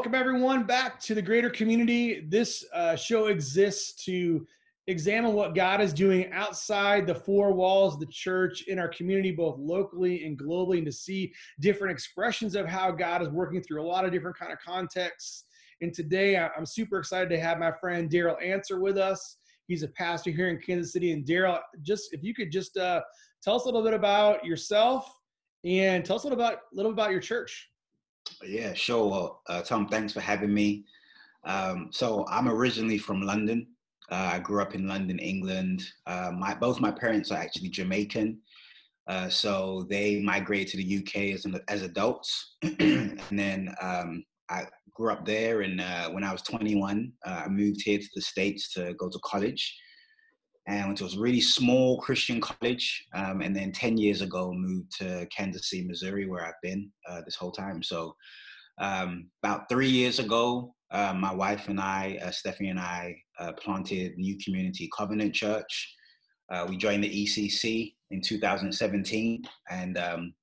welcome everyone back to the greater community. This uh, show exists to examine what God is doing outside the four walls of the church in our community, both locally and globally, and to see different expressions of how God is working through a lot of different kind of contexts. And today I'm super excited to have my friend Darryl Answer with us. He's a pastor here in Kansas City. And Darryl, just if you could just uh, tell us a little bit about yourself and tell us a little about little about your church. Yeah, sure. Uh, Tom, thanks for having me. Um, so I'm originally from London. Uh, I grew up in London, England. Uh, my, both my parents are actually Jamaican. Uh, so they migrated to the UK as, as adults. and then um, I grew up there. And uh, when I was 21, uh, I moved here to the States to go to college. And went to a really small Christian college. Um, and then 10 years ago, moved to Kansas City, Missouri, where I've been this whole time. So um, about three years ago, uh, my wife and I, uh, Stephanie and I, uh, planted New Community Covenant Church. Uh, we joined the ECC in 2017, and um,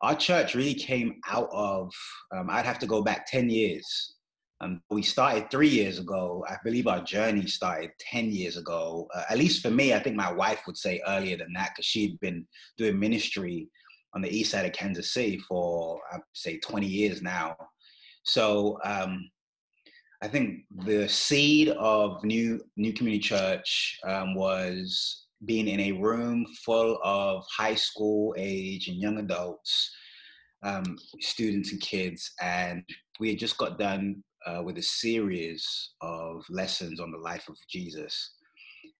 our church really came out of. Um, I'd have to go back 10 years. Um, we started three years ago. I believe our journey started 10 years ago. Uh, at least for me, I think my wife would say earlier than that because she'd been doing ministry on the east side of Kansas City for, I'd say, 20 years now. So um, I think the seed of New New Community Church um, was being in a room full of high school age and young adults, um, students and kids, and we had just got done uh, with a series of lessons on the life of Jesus,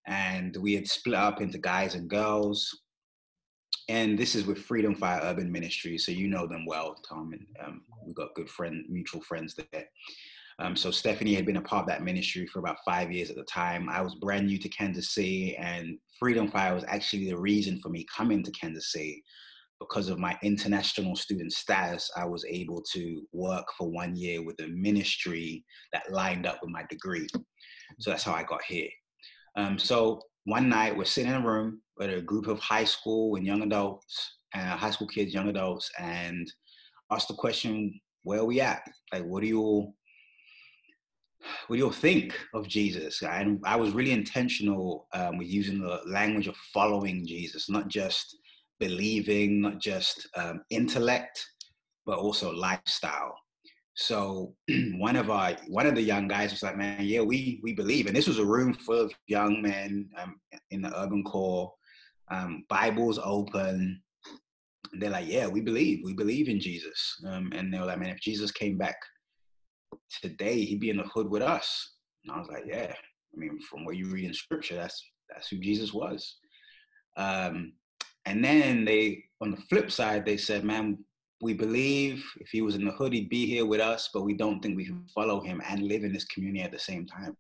and we had split up into guys and girls. And this is with Freedom Fire Urban Ministry, so you know them well, Tom, and um, we've got good friend, mutual friends there. Um, so Stephanie had been a part of that ministry for about five years at the time. I was brand new to Kansas City, and Freedom Fire was actually the reason for me coming to Kansas City. Because of my international student status, I was able to work for one year with a ministry that lined up with my degree. So that's how I got here. Um, so one night we're sitting in a room with a group of high school and young adults, uh, high school kids, young adults, and asked the question, where are we at? Like, what do you all, what do you all think of Jesus? And I was really intentional um, with using the language of following Jesus, not just believing, not just um, intellect, but also lifestyle. So one of our one of the young guys was like, "Man, yeah, we we believe." And this was a room full of young men um, in the urban core, um, Bibles open, and they're like, yeah, we believe. We believe in Jesus. Um, and they were like, man, if Jesus came back today, he'd be in the hood with us. And I was like, yeah. I mean, from what you read in scripture, that's that's who Jesus was. Um, and then they, on the flip side, they said, man, we believe if he was in the hood, he'd be here with us, but we don't think we can follow him and live in this community at the same time.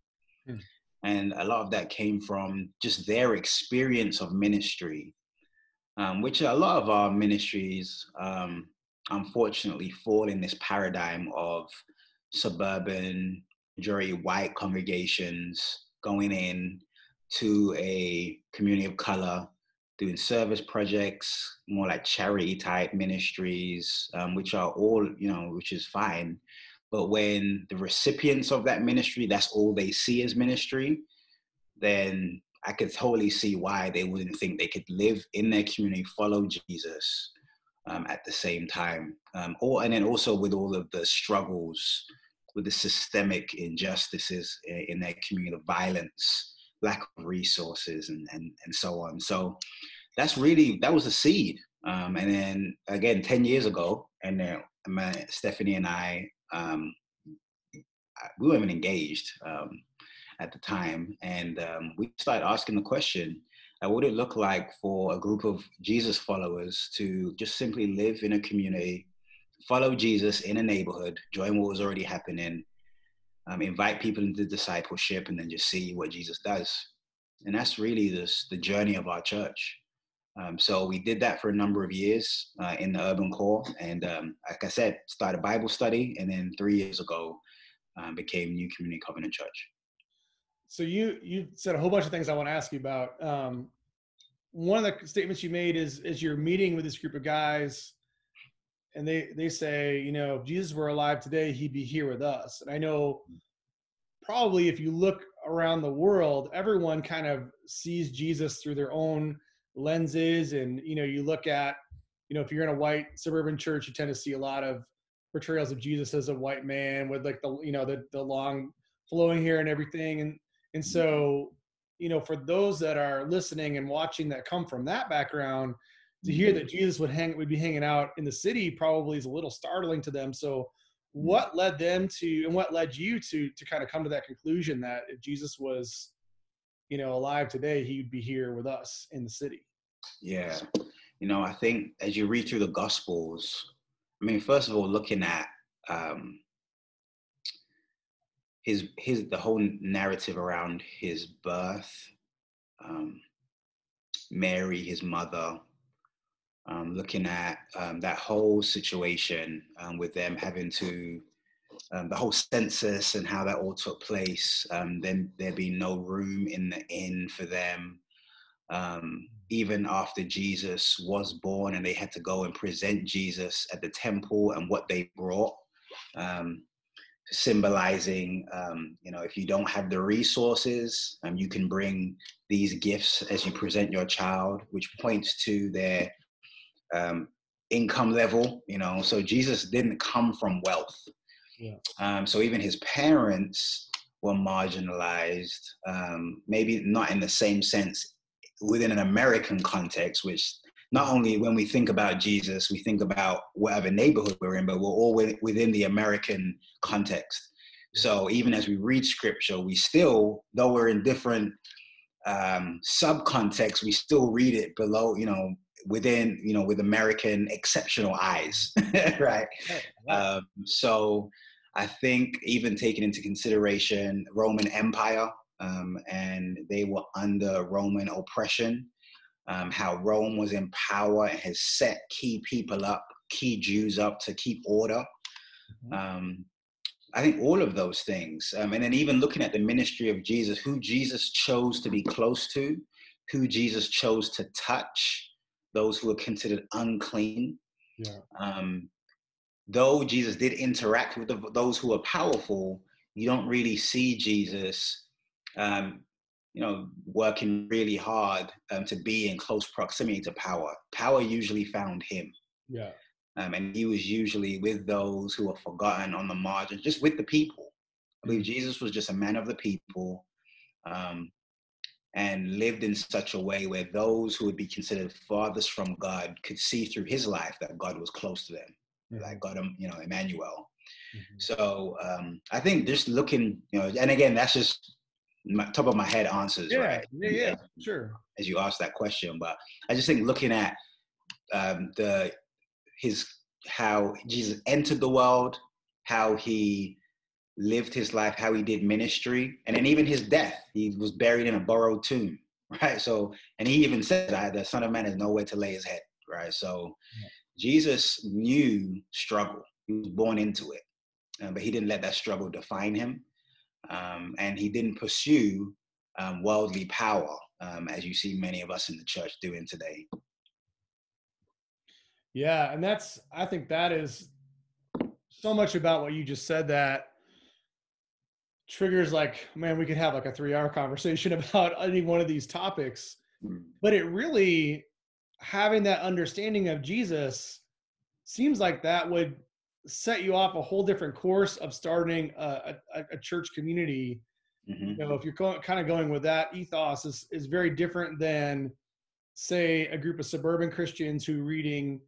Hmm. And a lot of that came from just their experience of ministry um, which a lot of our ministries um, unfortunately fall in this paradigm of suburban, majority white congregations going in to a community of color, doing service projects, more like charity type ministries, um, which are all, you know, which is fine. But when the recipients of that ministry, that's all they see as ministry, then I could totally see why they wouldn't think they could live in their community, follow Jesus um, at the same time. Um, or, and then also with all of the struggles, with the systemic injustices in, in their community, the violence, lack of resources, and, and, and so on. So that's really, that was the seed. Um, and then again, 10 years ago, and then my, Stephanie and I, um, we weren't even engaged. Um, at the time, and um, we started asking the question: uh, What would it look like for a group of Jesus followers to just simply live in a community, follow Jesus in a neighborhood, join what was already happening, um, invite people into discipleship, and then just see what Jesus does? And that's really this, the journey of our church. Um, so we did that for a number of years uh, in the urban core, and um, like I said, started Bible study, and then three years ago um, became New Community Covenant Church so you you said a whole bunch of things I want to ask you about. Um, one of the statements you made is is you're meeting with this group of guys, and they they say, you know, if Jesus were alive today, he'd be here with us. And I know hmm. probably if you look around the world, everyone kind of sees Jesus through their own lenses. And you know, you look at, you know, if you're in a white suburban church, you tend to see a lot of portrayals of Jesus as a white man with like the you know the the long flowing hair and everything. And and hmm. so, you know, for those that are listening and watching that come from that background, to hear that Jesus would hang would be hanging out in the city probably is a little startling to them. So what led them to and what led you to to kind of come to that conclusion that if Jesus was you know alive today he would be here with us in the city? Yeah. You know i think as you read through the gospels i mean first of all looking at um his his the whole narrative around his birth um mary his mother um, looking at um, that whole situation um, with them having to um, the whole census and how that all took place. Um, then there be no room in the inn for them. Um, even after Jesus was born, and they had to go and present Jesus at the temple and what they brought, symbolizing, you know, if you don't have the resources, you can bring these gifts as you present your child, which points to their um, income level, you know. So Jesus didn't come from wealth. Yeah. Um, so even his parents were marginalized, um, maybe not in the same sense within an American context, which not only when we think about Jesus, we think about whatever neighborhood we're in, but we're all within the American context. So even as we read scripture, we still, though we're in different um, subcontext, we still read it below, you know, within you know with American exceptional eyes, right? Um, so I think even taking into consideration Roman Empire um, and they were under Roman oppression, um, how Rome was in power and has set key people up, key Jews up to keep order. Mm-hmm. Um, I think all of those things, um, and then even looking at the ministry of Jesus, who Jesus chose to be close to, who Jesus chose to touch, those who are considered unclean. Yeah. Um, though Jesus did interact with the, those who are powerful, you don't really see Jesus, um, you know, working really hard um, to be in close proximity to power. Power usually found him. Yeah. Um, and he was usually with those who are forgotten on the margins, just with the people. I believe mm-hmm. Jesus was just a man of the people. Um, and lived in such a way where those who would be considered farthest from God could see through his life that God was close to them, mm-hmm. like God, um, you know, Emmanuel. Mm-hmm. So um, I think just looking, you know, and again, that's just my, top of my head answers, yeah, right? Yeah, yeah, sure. As you asked that question, but I just think looking at um, the his how Jesus entered the world, how he lived his life, how he did ministry, and then even his death. He was buried in a borrowed tomb, right? So, and he even said, "The Son of Man has nowhere to lay his head," right? So, yeah. Jesus knew struggle. He was born into it, uh, but he didn't let that struggle define him, um, and he didn't pursue um, worldly power, um, as you see many of us in the church doing today. Yeah, and that's I think that is so much about what you just said that triggers like man we could have like a three hour conversation about any one of these topics hmm. but it really having that understanding of jesus seems like that would set you off a whole different course of starting a, a, a church community mm-hmm. you know if you're going, kind of going with that ethos is, is very different than say a group of suburban christians who reading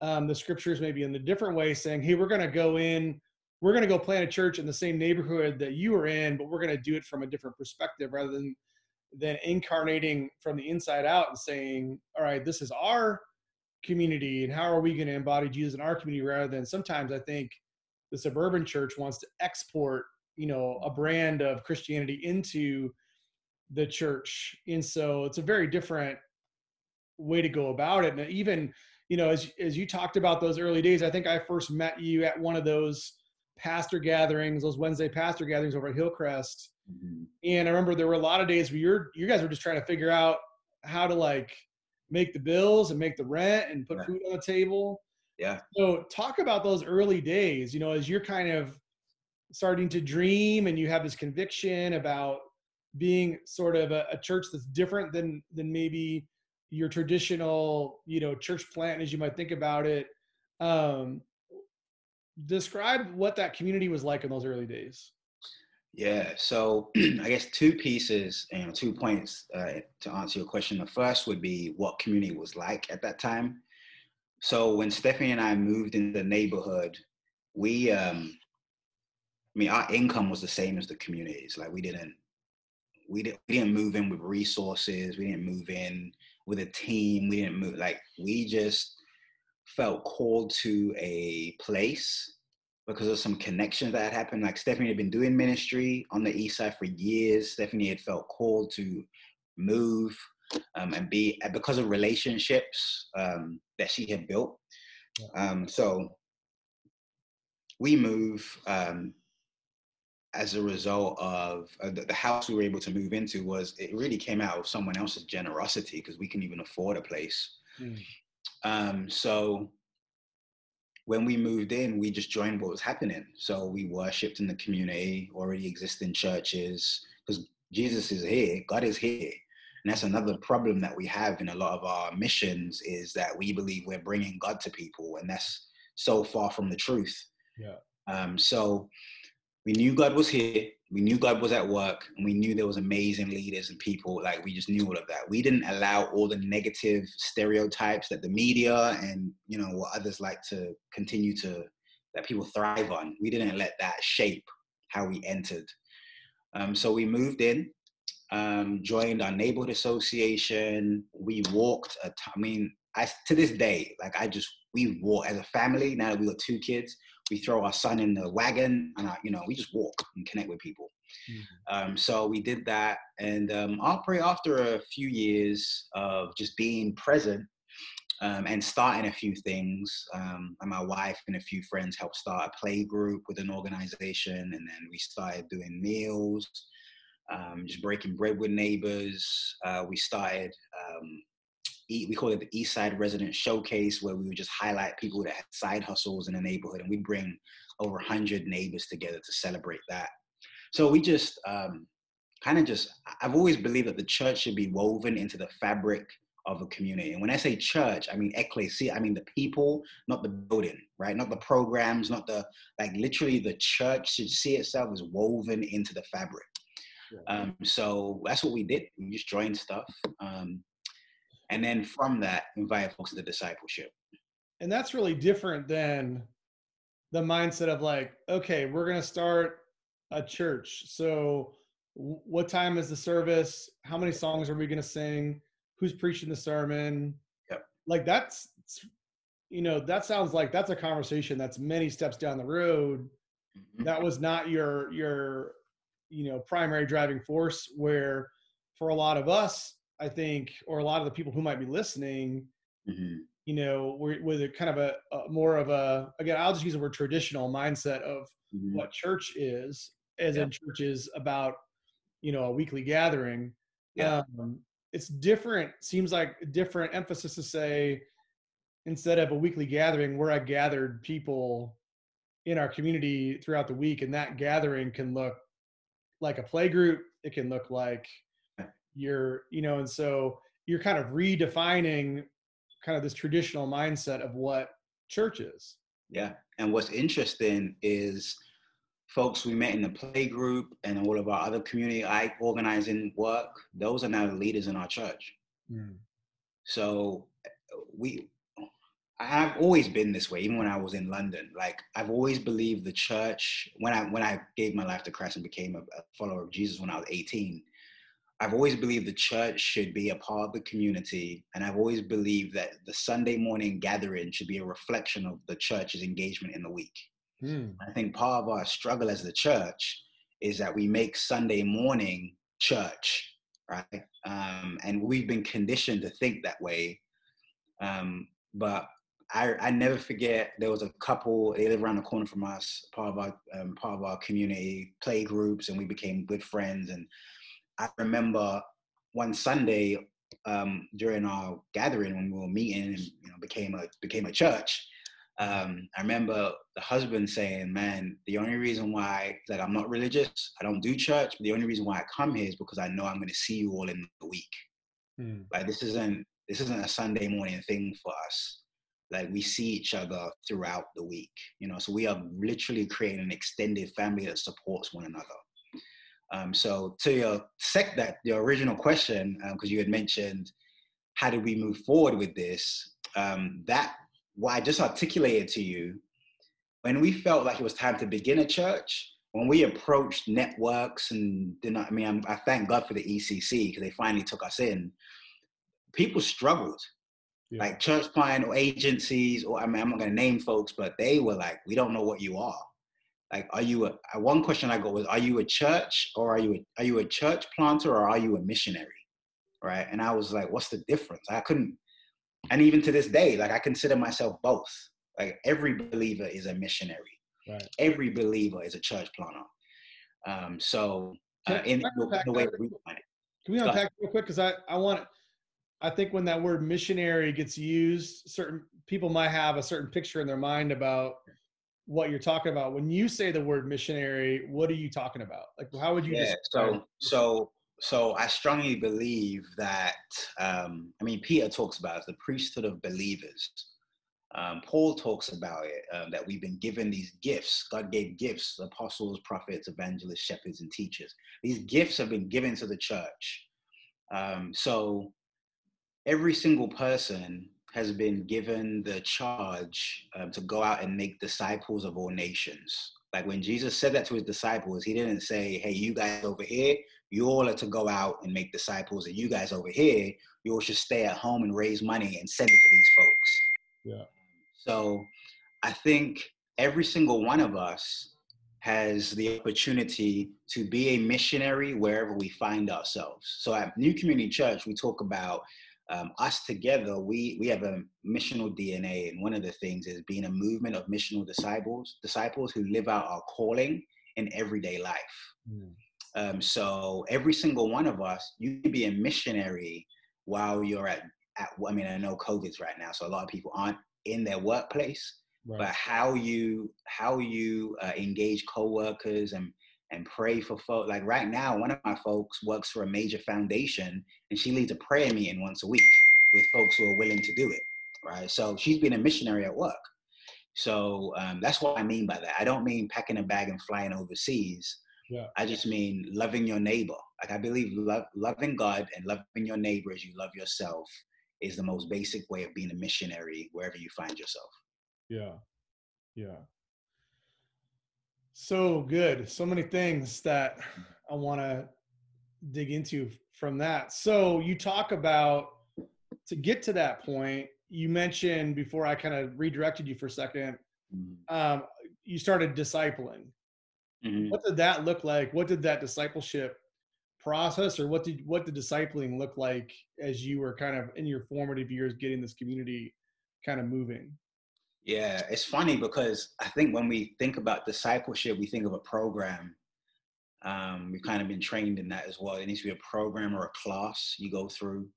um, the scriptures maybe in a different way saying hey we're going to go in we're going to go plant a church in the same neighborhood that you are in, but we're going to do it from a different perspective rather than than incarnating from the inside out and saying, all right, this is our community and how are we going to embody Jesus in our community rather than sometimes I think the suburban church wants to export, you know, a brand of Christianity into the church. And so it's a very different way to go about it. And even, you know, as as you talked about those early days, I think I first met you at one of those pastor gatherings, those Wednesday pastor gatherings over at Hillcrest. Mm-hmm. And I remember there were a lot of days where you're you guys were just trying to figure out how to like make the bills and make the rent and put food on the table. Yeah. So talk about those early days, you know, as you're kind of starting to dream and you have this conviction about being sort of a, a church that's different than than maybe your traditional, you know, church plant as you might think about it. Um, describe what that community was like in those early days. Yeah, so I guess two pieces and two points uh, to answer your question. The first would be what community was like at that time. So when Stephanie and I moved in the neighborhood, we, um, I mean, our income was the same as the communities. Like we didn't, we didn't, we didn't move in with resources. We didn't move in with a team. We didn't move like we just felt called to a place because of some connections that had happened. Like Stephanie had been doing ministry on the east side for years. Stephanie had felt called to move um, and be because of relationships um, that she had built. Um, so we move um, as a result of uh, the, the, house we were able to move into was it really came out of someone else's generosity because we couldn't even afford a place. Mm. So when we moved in, we just joined what was happening. So we worshipped in the community, already existing churches, because Jesus is here, God is here. And that's another problem that we have in a lot of our missions is that we believe we're bringing God to people, and that's so far from the truth. Yeah. Um, so we knew God was here, we knew God was at work, and we knew there was amazing leaders and people. Like we just knew all of that. We didn't allow all the negative stereotypes that the media and you know what others like to continue to that people thrive on. We didn't let that shape how we entered. Um, so we moved in, um, joined our neighborhood association. We walked. A t- I mean, I to this day, like I just we walk as a family. Now that we got two kids, we throw our son in the wagon and I, you know we just walk and connect with people. Mm-hmm. um, so we did that and um, pray after a few years of just being present um, and starting a few things. Um, and my wife and a few friends helped start a play group with an organization and then we started doing meals um, just breaking bread with neighbors. Uh, we started um, we call it the East Side Resident Showcase, where we would just highlight people that had side hustles in the neighborhood, and we bring over 100 neighbors together to celebrate that. So we just um, kind of just, I've always believed that the church should be woven into the fabric of a community. And when I say church, I mean ecclesia, I mean the people, not the building, right? Not the programs, not the, like literally the church should see itself as woven into the fabric. Yeah. Um, so that's what we did. We just joined stuff. Um, and then from that invite folks to discipleship. And that's really different than the mindset of like okay we're going to start a church. So what time is the service? How many songs are we going to sing? Who's preaching the sermon? Yep. like that's you know that sounds like that's a conversation that's many steps down the road. Mm-hmm. that was not your your you know primary driving force where for a lot of us I think, or a lot of the people who might be listening, mm-hmm. you know, with a kind of a, a, more of a again, I'll just use the word traditional mindset of mm-hmm. what church is, as yeah. in church is about, you know, a weekly gathering. Yeah. Um, it's different. Seems like a different emphasis to say instead of a weekly gathering where I gathered people in our community throughout the week, and that gathering can look like a play group. It can look like you're you know and so you're kind of redefining kind of this traditional mindset of what church is yeah and what's interesting is folks we met in the play group and all of our other community organizing work those are now the leaders in our church mm. so we I've always been this way, even when I was in London. Like I've always believed the church. When I when I gave my life to Christ and became a, a follower of Jesus when I was 18, I've always believed the church should be a part of the community, and I've always believed that the Sunday morning gathering should be a reflection of the church's engagement in the week. Hmm. I think part of our struggle as the church is that we make Sunday morning church, right? Um, and we've been conditioned to think that way. Um, but I, I never forget there was a couple they live around the corner from us part of our um, part of our community play groups and we became good friends and I remember one Sunday um, during our gathering when we were meeting and you know became a became a church. um, I remember the husband saying, "Man, the only reason why like I'm not religious, I don't do church, but the only reason why I come here is because I know I'm going to see you all in the week. Hmm. Like this isn't this isn't a Sunday morning thing for us. Like we see each other throughout the week, you know. So we are literally creating an extended family that supports one another. Um, so to your sec that the original question, because um, you had mentioned how did we move forward with this, um, that what I just articulated to you, when we felt like it was time to begin a church, when we approached networks and you know, I mean, I'm, i thank God for the ECC because they finally took us in. People struggled, yeah. like church plan or agencies, or I mean, I'm not going to name folks, but they were like, "We don't know what you are." Like, are you a? One question I got was, "Are you a church, or are you a, are you a church planter, or are you a missionary?" Right? And I was like, "What's the difference?" I couldn't and even to this day, like I consider myself both. Like every believer is a missionary. Right. Every believer is a church planter. Um, so uh, in, the way that we it. Can we unpack real quick? Because I, I want I think when that word missionary gets used, certain people might have a certain picture in their mind about what you're talking about. When you say the word missionary, what are you talking about? Like, how would you? Yeah. So, so so I strongly believe that, um, I mean, Peter talks about the priesthood of believers. Um, Paul talks about it, um, that we've been given these gifts. God gave gifts, apostles, prophets, evangelists, shepherds, and teachers. These gifts have been given to the church. Um, so every single person has been given the charge um, to go out and make disciples of all nations. Like when Jesus said that to his disciples, he didn't say, hey, you guys over here, you all are to go out and make disciples, and you guys over here, you all should stay at home and raise money and send it to these folks. Yeah. So I think every single one of us has the opportunity to be a missionary wherever we find ourselves. So at New Community Church, we talk about um, us together. We we have a missional DNA, and one of the things is being a movement of missional disciples, disciples who live out our calling in everyday life. Mm. Um, so every single one of us, you can be a missionary while you're at, at, I mean, I know COVID's right now, so a lot of people aren't in their workplace, right. but how you, how you uh, engage coworkers and, and pray for folks. Like right now, one of my folks works for a major foundation and she leads a prayer meeting once a week with folks who are willing to do it. Right. So she's been a missionary at work. So um, that's what I mean by that. I don't mean packing a bag and flying overseas. Yeah. I just mean loving your neighbor. Like I believe love, loving God and loving your neighbor as you love yourself is the most basic way of being a missionary wherever you find yourself. Yeah. Yeah. So good. So many things that I want to dig into from that. So you talk about to get to that point, you mentioned before I kind of redirected you for a 2nd mm-hmm. um, you started discipling Mm-hmm. What did that look like? What did that discipleship process, or what did what did discipling look like as you were kind of in your formative years getting this community kind of moving? Yeah, it's funny because I think when we think about discipleship, we think of a program. Um, we've kind of been trained in that as well. It needs to be a program or a class you go through.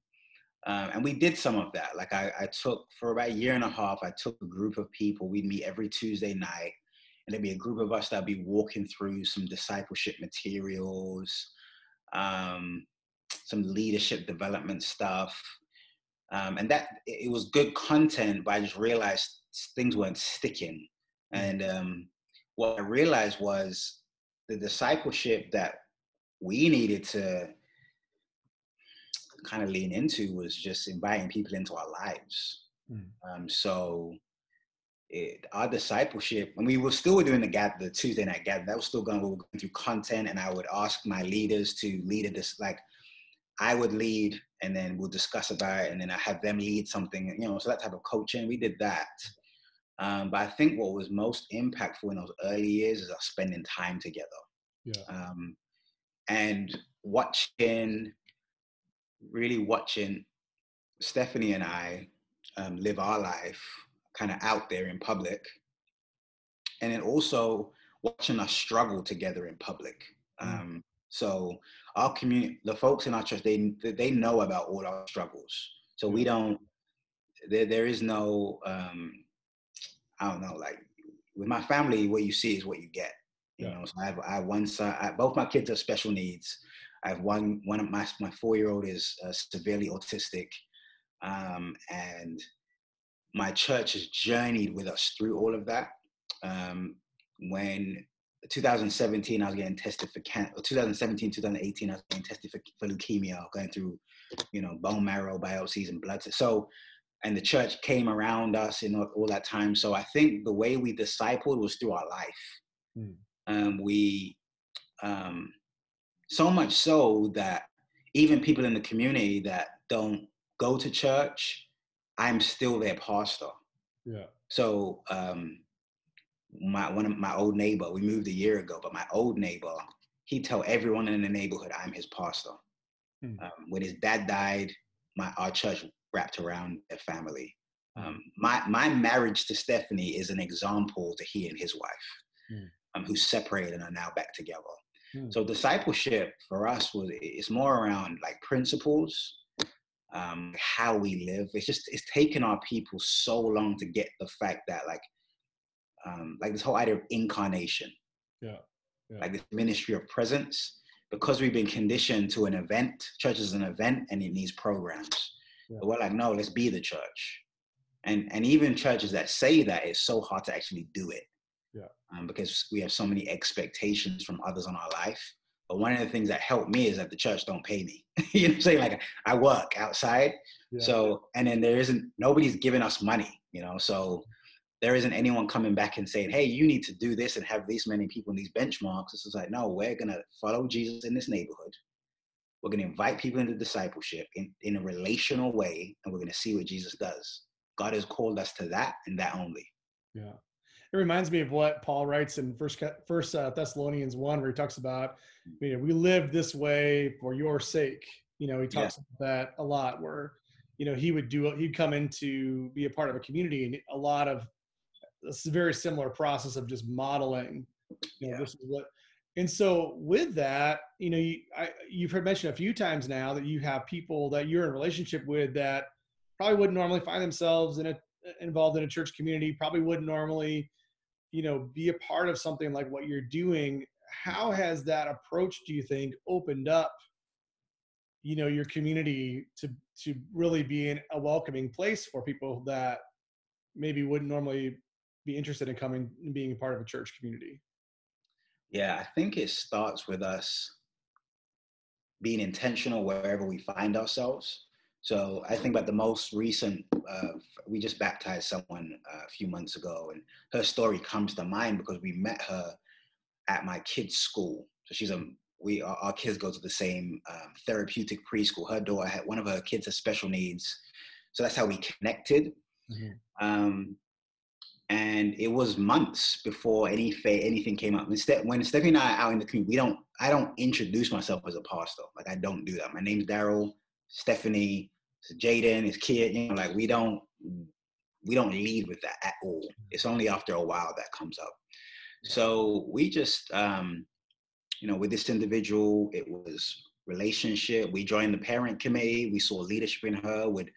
Um, and we did some of that. Like I, I, took for about a year and a half, I took a group of people. We'd meet every Tuesday night and there'd be a group of us that'd be walking through some discipleship materials, um, some leadership development stuff. Um, and that it was good content, but I just realized things weren't sticking. Mm. And um, what I realized was the discipleship that we needed to kind of lean into was just inviting people into our lives. Mm. Um, so it, our discipleship, and we were still doing the gap, the Tuesday night gap. That was still going. We were going through content, and I would ask my leaders to lead a this. Like, I would lead, and then we'll discuss about it, and then I have them lead something. You know, so that type of coaching. We did that. Um, but I think what was most impactful in those early years is us spending time together. Yeah. Um, and watching, really watching Stephanie and I um, live our life kind of out there in public. And then also watching us struggle together in public. Mm. Um, so our community, the folks in our church, they they know about all our struggles. So we don't. There there is no. Um, I don't know, like with my family, what you see is what you get. You yeah. know, so I have, I have one son. I, both my kids have special needs. I have one. One of my my four year old is uh, severely autistic, um, and my church has journeyed with us through all of that. Um, when 2017, I was getting tested for cancer. 2017, 2018, I was getting tested for, for leukemia, going through, you know, bone marrow biopsies and blood. So, and the church came around us in all, all that time. So I think the way we discipled was through our life. Mm. Um, we, um, so much so that even people in the community that don't go to church, I'm still their pastor. Yeah. So um, my one of my old neighbor, we moved a year ago, but my old neighbor, he tell everyone in the neighborhood I'm his pastor. Hmm. Um, when his dad died, my our church wrapped around their family. Um, my my marriage to Stephanie is an example to he and his wife, hmm. um, who separated and are now back together. Hmm. So discipleship for us was it's more around like principles, um, how we live. It's just it's taken our people so long to get the fact that like um, like this whole idea of incarnation. Yeah. yeah. Like this ministry of presence, because we've been conditioned to an event. Church is an event, and it needs programs. Yeah. We're like, no, let's be the church. And and even churches that say that, it's so hard to actually do it. Yeah. Um, because we have so many expectations from others on our life. But one of the things that helped me is that the church don't pay me. you know what I'm saying? Like I work outside. Yeah. So and then there isn't nobody's giving us money, you know. So there isn't anyone coming back and saying, hey, you need to do this and have these many people in these benchmarks. It's like, no, we're going to follow Jesus in this neighborhood. We're going to invite people into discipleship in, in a relational way, and we're going to see what Jesus does. God has called us to that and that only. Yeah. It reminds me of what Paul writes in First, First uh, Thessalonians 1, where he talks about, you know, we live this way for your sake. You know, he talks about that a lot where, you know, he would do, he'd come in to be a part of a community and a lot of it's a very similar process of just modeling you know yeah. this is what and so with that you know you, I, you've heard mentioned a few times now that you have people that you're in relationship with that probably wouldn't normally find themselves in a involved in a church community probably wouldn't normally you know be a part of something like what you're doing how has that approach do you think opened up you know your community to to really be in a welcoming place for people that maybe wouldn't normally be interested in coming and being a part of a church community? Yeah, I think it starts with us being intentional wherever we find ourselves. So I think about the most recent, uh, we just baptized someone uh, a few months ago, and her story comes to mind because we met her at my kid's school. So she's a we our, our kids go to the same um, therapeutic preschool. Her daughter had one of her kids has special needs, so that's how we connected. Mm-hmm. Um, and it was months before any fa- anything came up. Instead, when Stephanie and I are out in the community, we don't. I don't introduce myself as a pastor. Like I don't do that. My name's Darryl. Stephanie, Jaden, is Kid. You know, like we don't we don't lead with that at all. It's only after a while that comes up. So we just, um, you know, with this individual, it was relationship. We joined the parent committee. We saw leadership in her. Would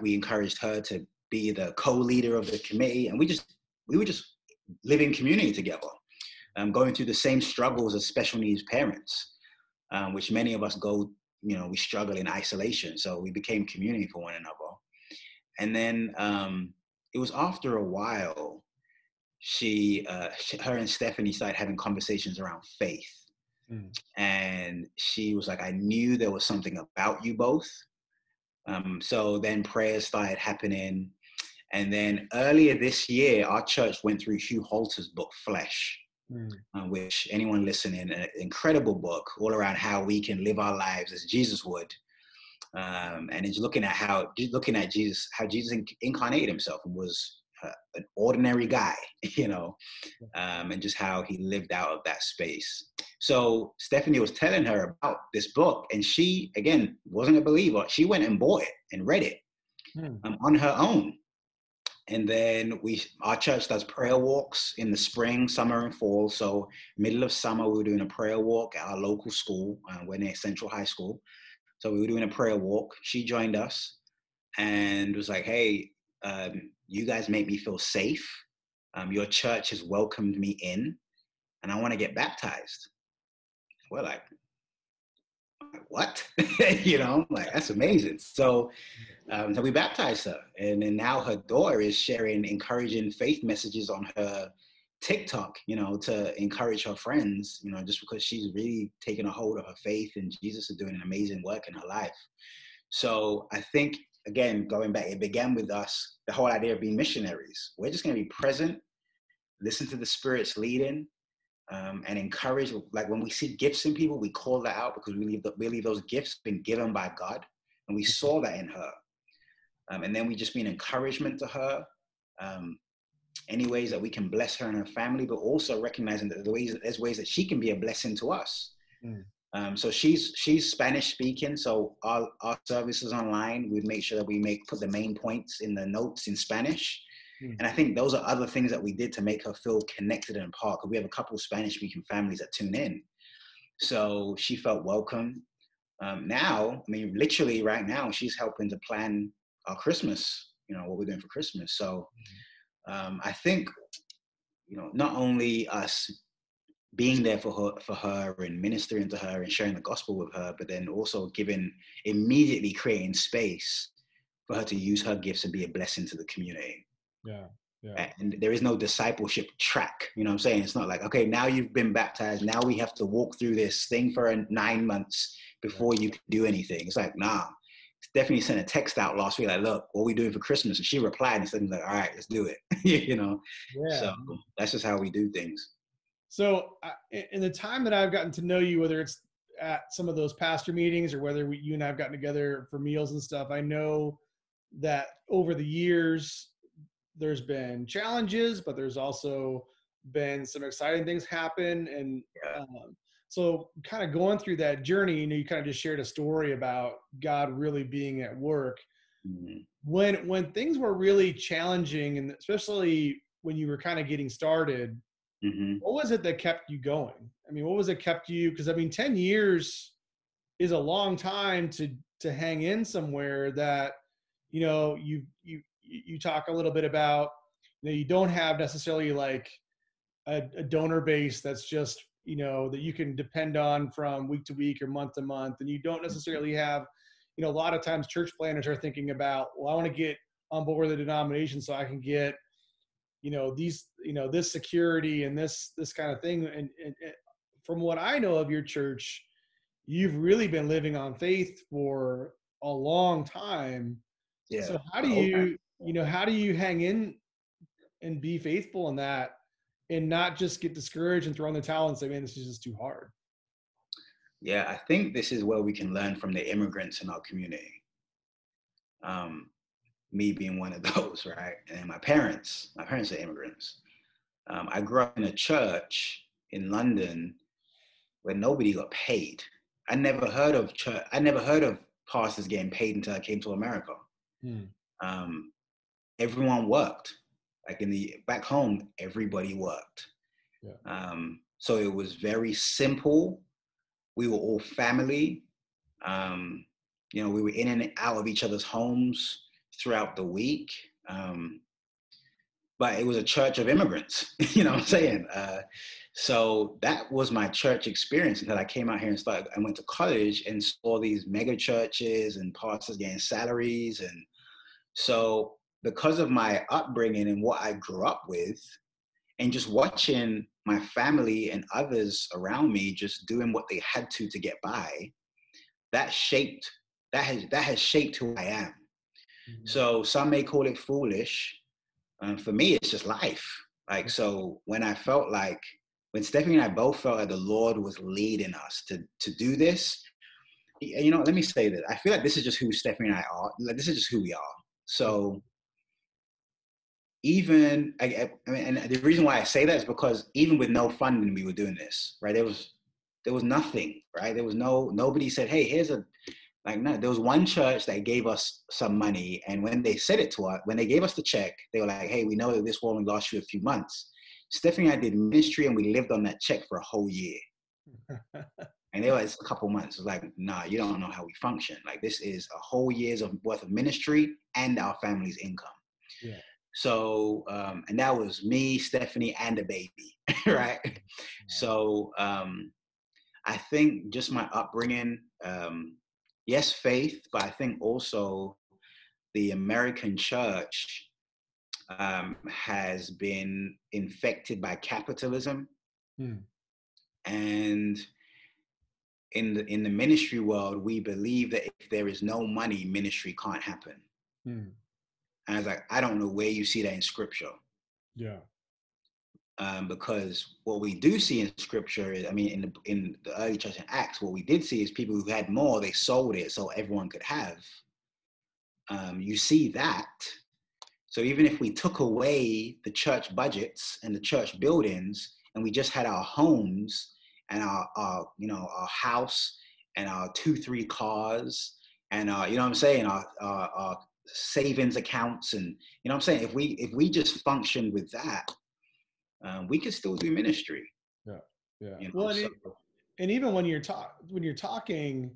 we encouraged her to be the co-leader of the committee, and we just we were just living community together, um, going through the same struggles as special needs parents, um, which many of us go. You know, we struggle in isolation, so we became community for one another. And then um, it was after a while, she, uh, she, her and Stephanie started having conversations around faith. Mm. And she was like, I knew there was something about you both. Um, so then prayers started happening. And then earlier this year, our church went through Hugh Halter's book, Flesh, mm. uh, which anyone listening, an incredible book all around how we can live our lives as Jesus would. Um, and it's looking at how, looking at Jesus, how Jesus incarnated himself and was uh, an ordinary guy, you know, um, and just how he lived out of that space. So Stephanie was telling her about this book, and she, again, wasn't a believer. She went and bought it and read it hmm. um, on her own and then we our church does prayer walks in the spring summer and fall. So middle of summer we were doing a prayer walk at our local school uh, we're near central high school. So we were doing a prayer walk. She joined us and was like hey um, you guys make me feel safe. Um, your church has welcomed me in, and I want to get baptized. We're like, what? you know, like that's amazing. So, um, so we baptized her, and then now her daughter is sharing encouraging faith messages on her TikTok, you know, to encourage her friends, you know, just because she's really taken a hold of her faith and Jesus is doing an amazing work in her life. So I think again, going back, it began with us, the whole idea of being missionaries. We're just going to be present, listen to the Spirit's leading, um, and encourage. Like when we see gifts in people, we call that out because we believe, that, believe those gifts been given by God, and we saw that in her. Um, and then we just be an encouragement to her. Um, any ways that we can bless her and her family, but also recognizing that the ways there's ways that she can be a blessing to us. Mm. Um, so she's she's Spanish speaking. So our our services online, we make sure that we make put the main points in the notes in Spanish. Mm. And I think those are other things that we did to make her feel connected and part. Because we have a couple Spanish speaking families that tune in. So she felt welcome. Um, now, I mean, literally right now, she's helping to plan our Christmas. You know what we're doing for Christmas. So um, I think you know not only us being there for her for her and ministering to her and sharing the gospel with her but then also giving immediately creating space for her to use her gifts and be a blessing to the community yeah yeah. And there is no discipleship track. You know what I'm saying? It's not like, okay, now you've been baptized. Now we have to walk through this thing for nine months before you can do anything. It's like, nah. Stephanie sent a text out last week, like, look, what are we doing for Christmas? And she replied and said, like, all right, let's do it. you know? Yeah. So that's just how we do things. So, in the time that I've gotten to know you, whether it's at some of those pastor meetings or whether we, you and I've gotten together for meals and stuff, I know that over the years there's been challenges, but there's also been some exciting things happen. And um, so, kind of going through that journey, you know, you kind of just shared a story about God really being at work. Mm-hmm. When when things were really challenging, and especially when you were kind of getting started, Mm-hmm. What was it that kept you going? I mean, what was it kept you? Because I mean, ten years is a long time to to hang in somewhere that you know you you you talk a little bit about you know you don't have necessarily like a, a donor base that's just you know that you can depend on from week to week or month to month. And you don't mm-hmm. necessarily have you know a lot of times church planners are thinking about well i want to get on board with the denomination so i can get you know these you know this security and this this kind of thing. And, and, and, from what i know of your church you've really been living on faith for a long time. Yeah. so how do you you know how do you hang in and be faithful in that and not just get discouraged and throw in the towel and say man this is just too hard yeah i think this is where we can learn from the immigrants in our community um, me being one of those, right? And my parents, my parents are immigrants. Um, I grew up in a church in London where nobody got paid. I never heard of church. I never heard of pastors getting paid until I came to America. Hmm. Um, everyone worked. Like in the back home, everybody worked. Yeah. Um, so it was very simple. We were all family. Um, you know, we were in and out of each other's homes throughout the week. Um, but it was a church of immigrants, you know what I'm saying? Uh, so that was my church experience until I came out here and started. I went to college and saw these mega churches and pastors getting salaries. And so, because of my upbringing and what I grew up with, and just watching my family and others around me just doing what they had to to get by, that shaped that has that has shaped who I am. Mm-hmm. So some may call it foolish. Um, for me, it's just life. Like, so when I felt like, when Stephanie and I both felt like the Lord was leading us to, to do this, you know, let me say that I feel like this is just who Stephanie and I are. Like, this is just who we are. So even, I, I mean, and the reason why I say that is because even with no funding, we were doing this, right? There was, there was nothing, right? There was no, nobody said, hey, here's a like no, there was one church that gave us some money, and when they said it to us, when they gave us the check, they were like, "Hey, we know that this woman lost you a few months." Stephanie and I did ministry, and we lived on that check for a whole year. and they were like, a couple months." It was like, "Nah, you don't know how we function. Like this is a whole year's of worth of ministry and our family's income." Yeah. So, um, and that was me, Stephanie, and the baby, right? So, um, I think just my upbringing, um, yes, faith, but I think also the American church um, has been infected by capitalism. Hmm. And in the in the ministry world, we believe that if there is no money, ministry can't happen. Hmm. And I was like, I don't know where you see that in scripture. Yeah. Um, because what we do see in scripture, is, I mean, in the in the early church in Acts, what we did see is people who had more, they sold it so everyone could have. Um, you see that. So even if we took away the church budgets and the church buildings, and we just had our homes and our, our you know our house and our two three cars and uh, you know what I'm saying our, our, our savings accounts and you know what I'm saying? If we if we just function with that um, we could still do ministry. Yeah yeah. You know, well and, so. it, and, even when you're talk when you're talking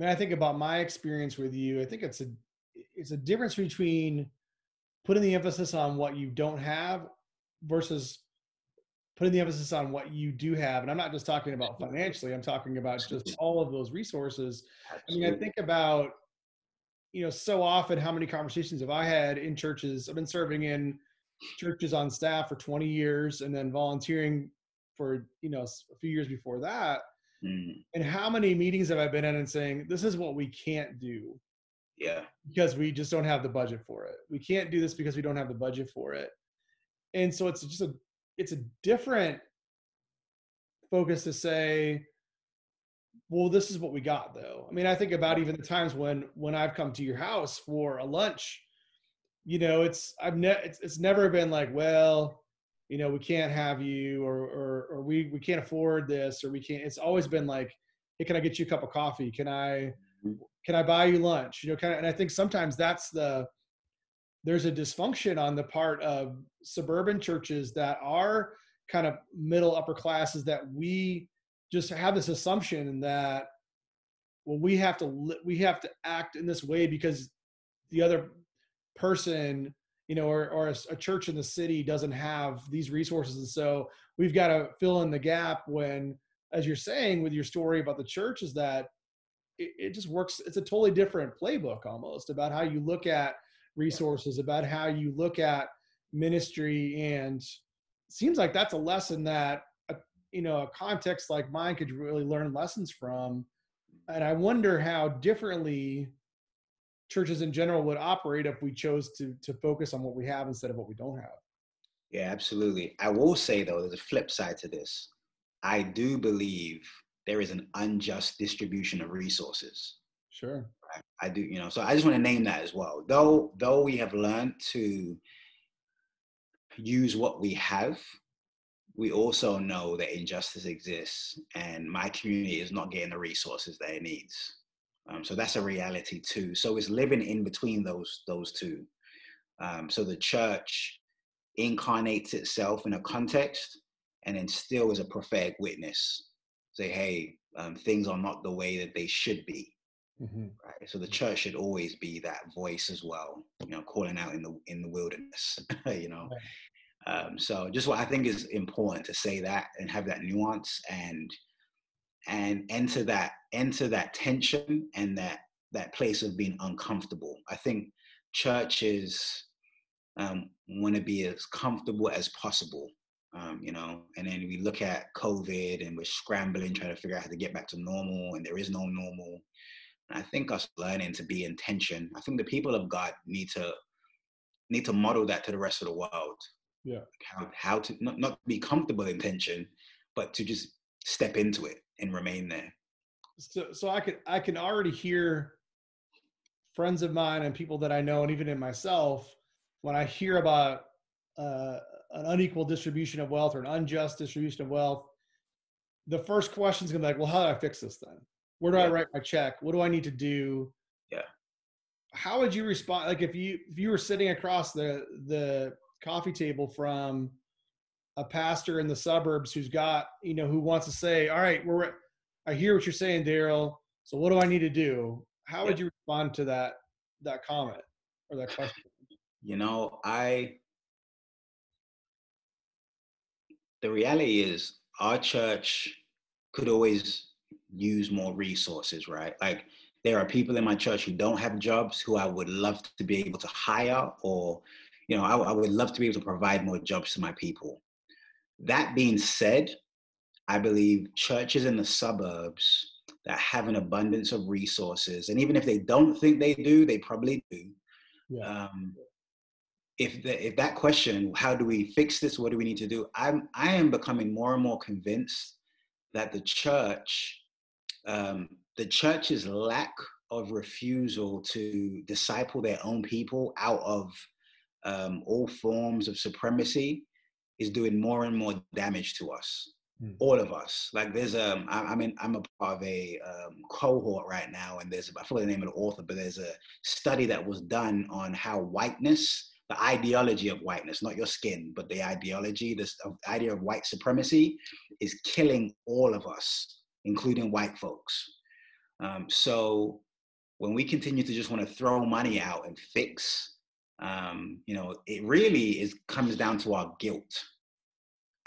I mean I think about my experience with you I think it's a it's a difference between putting the emphasis on what you don't have versus putting the emphasis on what you do have and i'm not just talking about financially i'm talking about just all of those resources. Absolutely. i mean i think about you know so often how many conversations have i had in churches? I've been serving in churches on staff for 20 years and then volunteering for you know a few years before that. Mm. and how many meetings have i been in and saying this is what we can't do yeah. because we just don't have the budget for it. We can't do this because we don't have the budget for it. And so it's just a it's a different focus to say well this is what we got though. I mean i think about even the times when when i've come to your house for a lunch you know it's i've ne- it's, it's never been like well you know we can't have you or or, or we we can't afford this or we can't it's always been like hey can i get you a cup of coffee? Can i mm-hmm. can i buy you lunch? You know kind of and i think sometimes that's the there's a dysfunction on the part of suburban churches that are kind of middle upper classes that we just have this assumption that well we have to we have to act in this way because the other person you know or, or a, a church in the city doesn't have these resources. And so we've got to fill in the gap when as you're saying with your story about the church is that it, it just works it's a totally different playbook almost about how you look at resources about how you look at ministry. And seems like that's a lesson that you know a context like mine could really learn lessons from. And i wonder how differently churches in general would operate if we chose to to focus on what we have instead of what we don't have. Yeah absolutely. I will say though there's a flip side to this. I do believe there is an unjust distribution of resources. Sure. I do, you know. So I just want to name that as well. Though, though we have learned to use what we have, we also know that injustice exists, and my community is not getting the resources that it needs. Um, so that's a reality too. So it's living in between those those two. Um, so the church incarnates itself in a context, and then still is a prophetic witness. Say, hey, um, things are not the way that they should be. Mm-hmm. Right. So the church should always be that voice as well, you know, calling out in the in the wilderness, you know. Um, so just what I think is important to say that and have that nuance and and enter that enter that tension and that that place of being uncomfortable. I think churches um, want to be as comfortable as possible, um, you know. And then we look at COVID and we're scrambling, trying to figure out how to get back to normal, and there is no normal. I think us learning to be in tension. I think the people of God need to need to model that to the rest of the world. Yeah. How, how to not, not be comfortable in tension, but to just step into it and remain there. So so I can I can already hear friends of mine and people that I know and even in myself when I hear about uh, an unequal distribution of wealth or an unjust distribution of wealth, the first question is gonna be like, well, how do I fix this then? Where do yeah. I write my check? What do I need to do? Yeah. How would you respond? Like if you if you were sitting across the the coffee table from a pastor in the suburbs who's got you know who wants to say, all right, we're I hear what you're saying, Darryl. So what do I need to do? How would you respond to that that comment or that question? You know, I the reality is our church could always use more resources, right? Like there are people in my church who don't have jobs who I would love to be able to hire or, you know, I, I would love to be able to provide more jobs to my people. That being said, I believe churches in the suburbs that have an abundance of resources, and even if they don't think they do, they probably do. Yeah. Um, if the, if that question, how do we fix this? What do we need to do? I'm I am becoming more and more convinced that the church, um, the church's lack of refusal to disciple their own people out of um, all forms of supremacy is doing more and more damage to us mm. all of us like there's um I, am in i'm a part of a um, cohort right now and there's i forget the name of the author but there's a study that was done on how whiteness the ideology of whiteness, not your skin, but the ideology, this idea of white supremacy is killing all of us, including white folks. Um, so when we continue to just want to throw money out and fix, um, you know, it really is comes down to our guilt.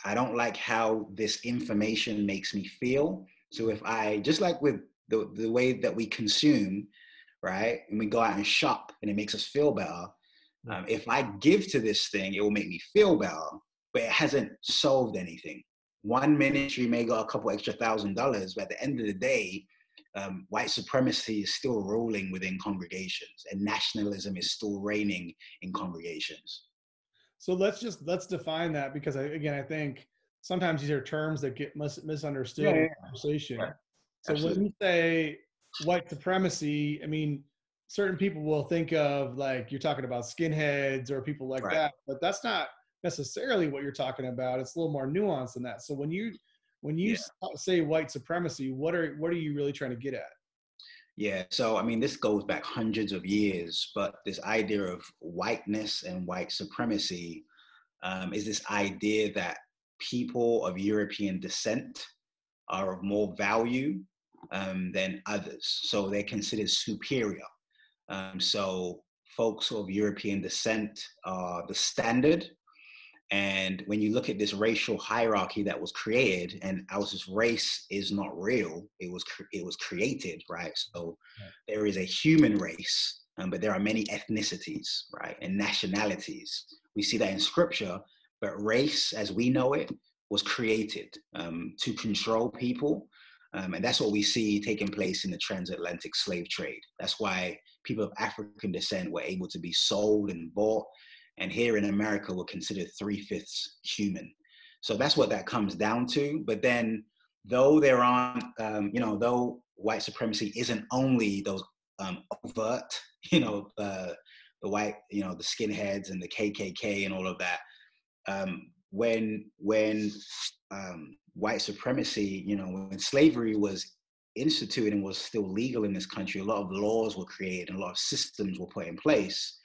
I don't like how this information makes me feel. So if I just like with the, the way that we consume, right, and we go out and shop and it makes us feel better, um, if I give to this thing, it will make me feel better, but it hasn't solved anything. One ministry may got a couple extra thousand dollars, but at the end of the day, um, white supremacy is still ruling within congregations, and nationalism is still reigning in congregations. So let's just let's define that because I, again, I think sometimes these are terms that get mis- misunderstood yeah, yeah, in conversation. Right. So Absolutely. when you say white supremacy, I mean certain people will think of like you're talking about skinheads or people like right. that, but that's not necessarily what you're talking about. It's a little more nuanced than that. So when you when you yeah. say white supremacy, what are what are you really trying to get at? Yeah, so I mean, this goes back hundreds of years, but this idea of whiteness and white supremacy um, is this idea that people of European descent are of more value um, than others. So they're considered superior. Um, so folks of European descent are the standard. And when you look at this racial hierarchy that was created, and Alice's race is not real, it was it was created, right? So there is a human race, um, but there are many ethnicities, right, and nationalities. We see that in scripture, but race, as we know it, was created um, to control people, um, and that's what we see taking place in the transatlantic slave trade. That's why people of African descent were able to be sold and bought. And here in America, we're considered three fifths human. So that's what that comes down to. But then, though there aren't, um, you know, though white supremacy isn't only those um, overt, you know, uh, the white, you know, the skinheads and the KKK and all of that. Um, when when um, white supremacy, you know, when slavery was instituted and was still legal in this country, a lot of laws were created and a lot of systems were put in place,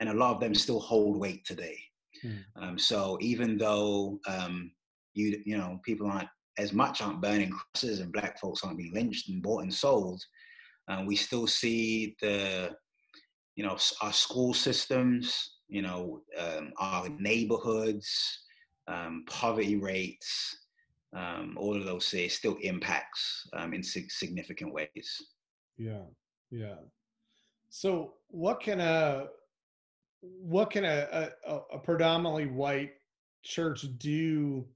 and a lot of them still hold weight today. Mm. Um, so even though um, you you know people aren't as much aren't burning crosses and black folks aren't being lynched and bought and sold, uh, we still see the you know our school systems, you know um, our neighborhoods, um, poverty rates, um, all of those say still impacts um, in sig- significant ways. Yeah, yeah. So what can a what can a, a, a predominantly white church do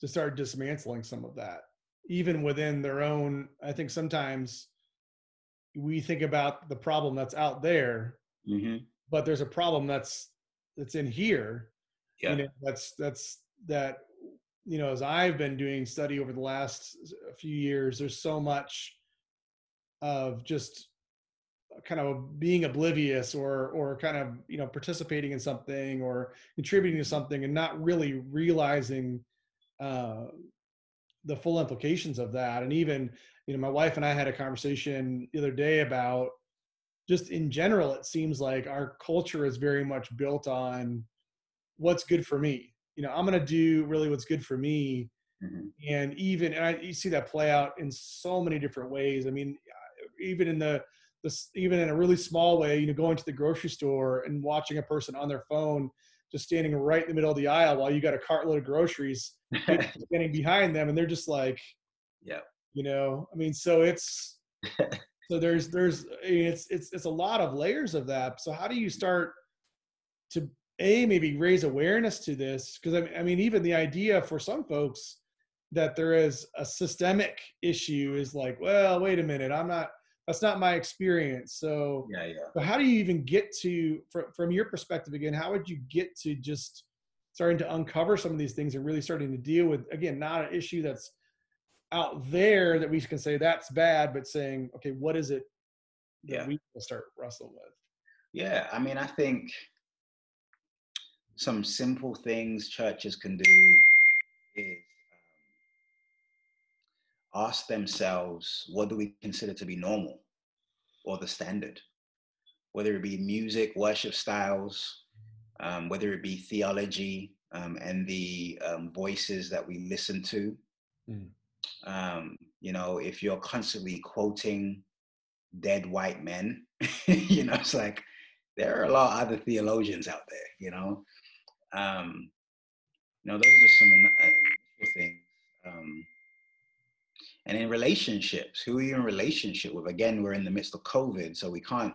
to start dismantling some of that, even within their own? I think sometimes we think about the problem that's out there, mm-hmm. but there's a problem that's that's in here. Yeah, you know, that's that's that you know, as I've been doing study over the last few years, there's so much of just kind of being oblivious or or kind of you know participating in something or contributing to something and not really realizing uh, the full implications of that and even you know my wife and i had a conversation the other day about just in general it seems like our culture is very much built on what's good for me you know, I'm going to do really what's good for me. Mm-hmm. And even, and I, you see that play out in so many different ways. I mean, even in the, this even in a really small way, you know, going to the grocery store and watching a person on their phone just standing right in the middle of the aisle while you got a cartload of groceries standing behind them and they're just like yeah. you know i mean so it's so there's there's it's it's it's a lot of layers of that. So how do you start to a maybe raise awareness to this? Because I mean even the idea for some folks that there is a systemic issue is like well wait a minute i'm not that's not my experience. So, yeah, yeah. So how do you even get to, from, from your perspective again, how would you get to just starting to uncover some of these things and really starting to deal with, again, not an issue that's out there that we can say that's bad, but saying, okay, what is it that yeah. we will start wrestling with? Yeah, I mean, I think some simple things churches can do is ask themselves what do we consider to be normal or the standard, whether it be music, worship styles, um, whether it be theology um, and the um, voices that we listen to. Mm. you know, if you're constantly quoting dead white men, you know, it's like there are a lot of other theologians out there, you know. Um, you know, those are some uh, things. And in relationships, who are you in relationship with? Again, we're in the midst of COVID, so we can't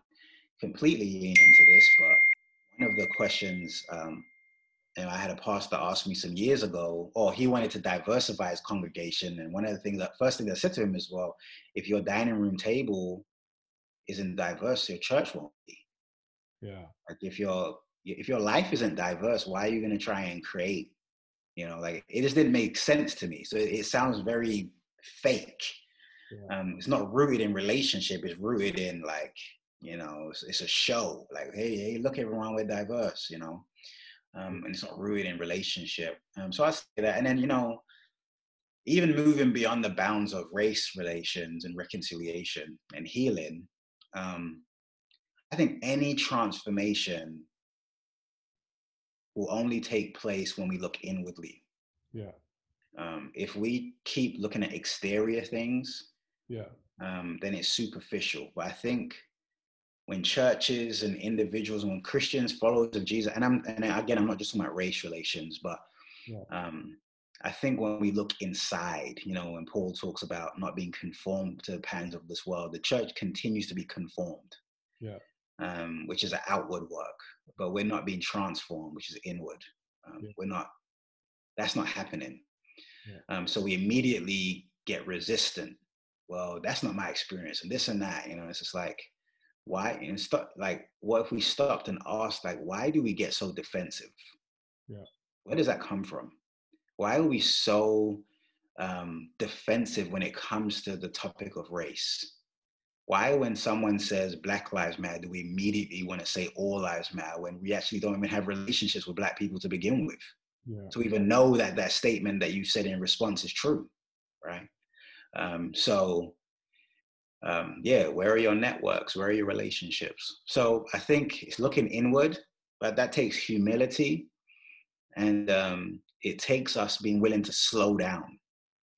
completely lean into this. But one of the questions, um, and I had a pastor ask me some years ago, or oh, he wanted to diversify his congregation. And one of the things that first thing I said to him is, well, if your dining room table isn't diverse, your church won't be. Yeah. Like if your if your life isn't diverse, why are you going to try and create? You know, like it just didn't make sense to me. So it, it sounds very fake. Yeah. Um, it's not rooted in relationship. It's rooted in like you know, it's, it's, a show. Like hey, hey, look everyone, we're diverse. You know, um, and it's not rooted in relationship. Um, so I say that, and then you know, even moving beyond the bounds of race relations and reconciliation and healing, um, I think any transformation will only take place when we look inwardly. Yeah. Um, if we keep looking at exterior things, yeah, um, then it's superficial. But I think when churches and individuals and when Christians, followers of Jesus, and I'm and again, I'm not just talking about race relations, but yeah. um, I think when we look inside, you know, when Paul talks about not being conformed to the patterns of this world, the church continues to be conformed. Yeah. Um, which is an outward work, but we're not being transformed, which is inward. Um, yeah. We're not. That's not happening. Yeah. Um, so we immediately get resistant. Well, that's not my experience, and this and that. You know, it's just like, why? And start like, what if we stopped and asked, like, why do we get so defensive? Yeah. Where does that come from? Why are we so um, defensive when it comes to the topic of race? Why, when someone says Black Lives Matter, do we immediately want to say all lives matter when we actually don't even have relationships with Black people to begin with? Yeah. to even know that that statement that you said in response is true, right? Um, so, um, yeah, where are your networks? Where are your relationships? So I think it's looking inward, but that takes humility, and um, it takes us being willing to slow down.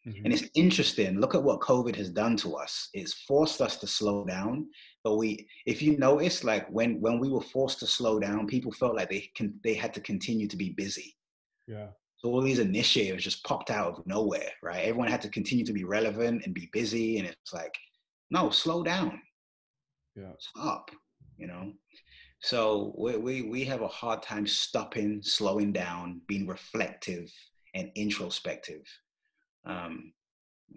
Mm-hmm. And it's interesting. Look at what COVID has done to us. It's forced us to slow down. But we, if you notice, like when when we were forced to slow down, people felt like they can they had to continue to be busy. Yeah. So all these initiatives just popped out of nowhere, right? Everyone had to continue to be relevant and be busy, and it's like, no, slow down. Yeah. Stop. You know. So we we we have a hard time stopping, slowing down, being reflective and introspective. Um,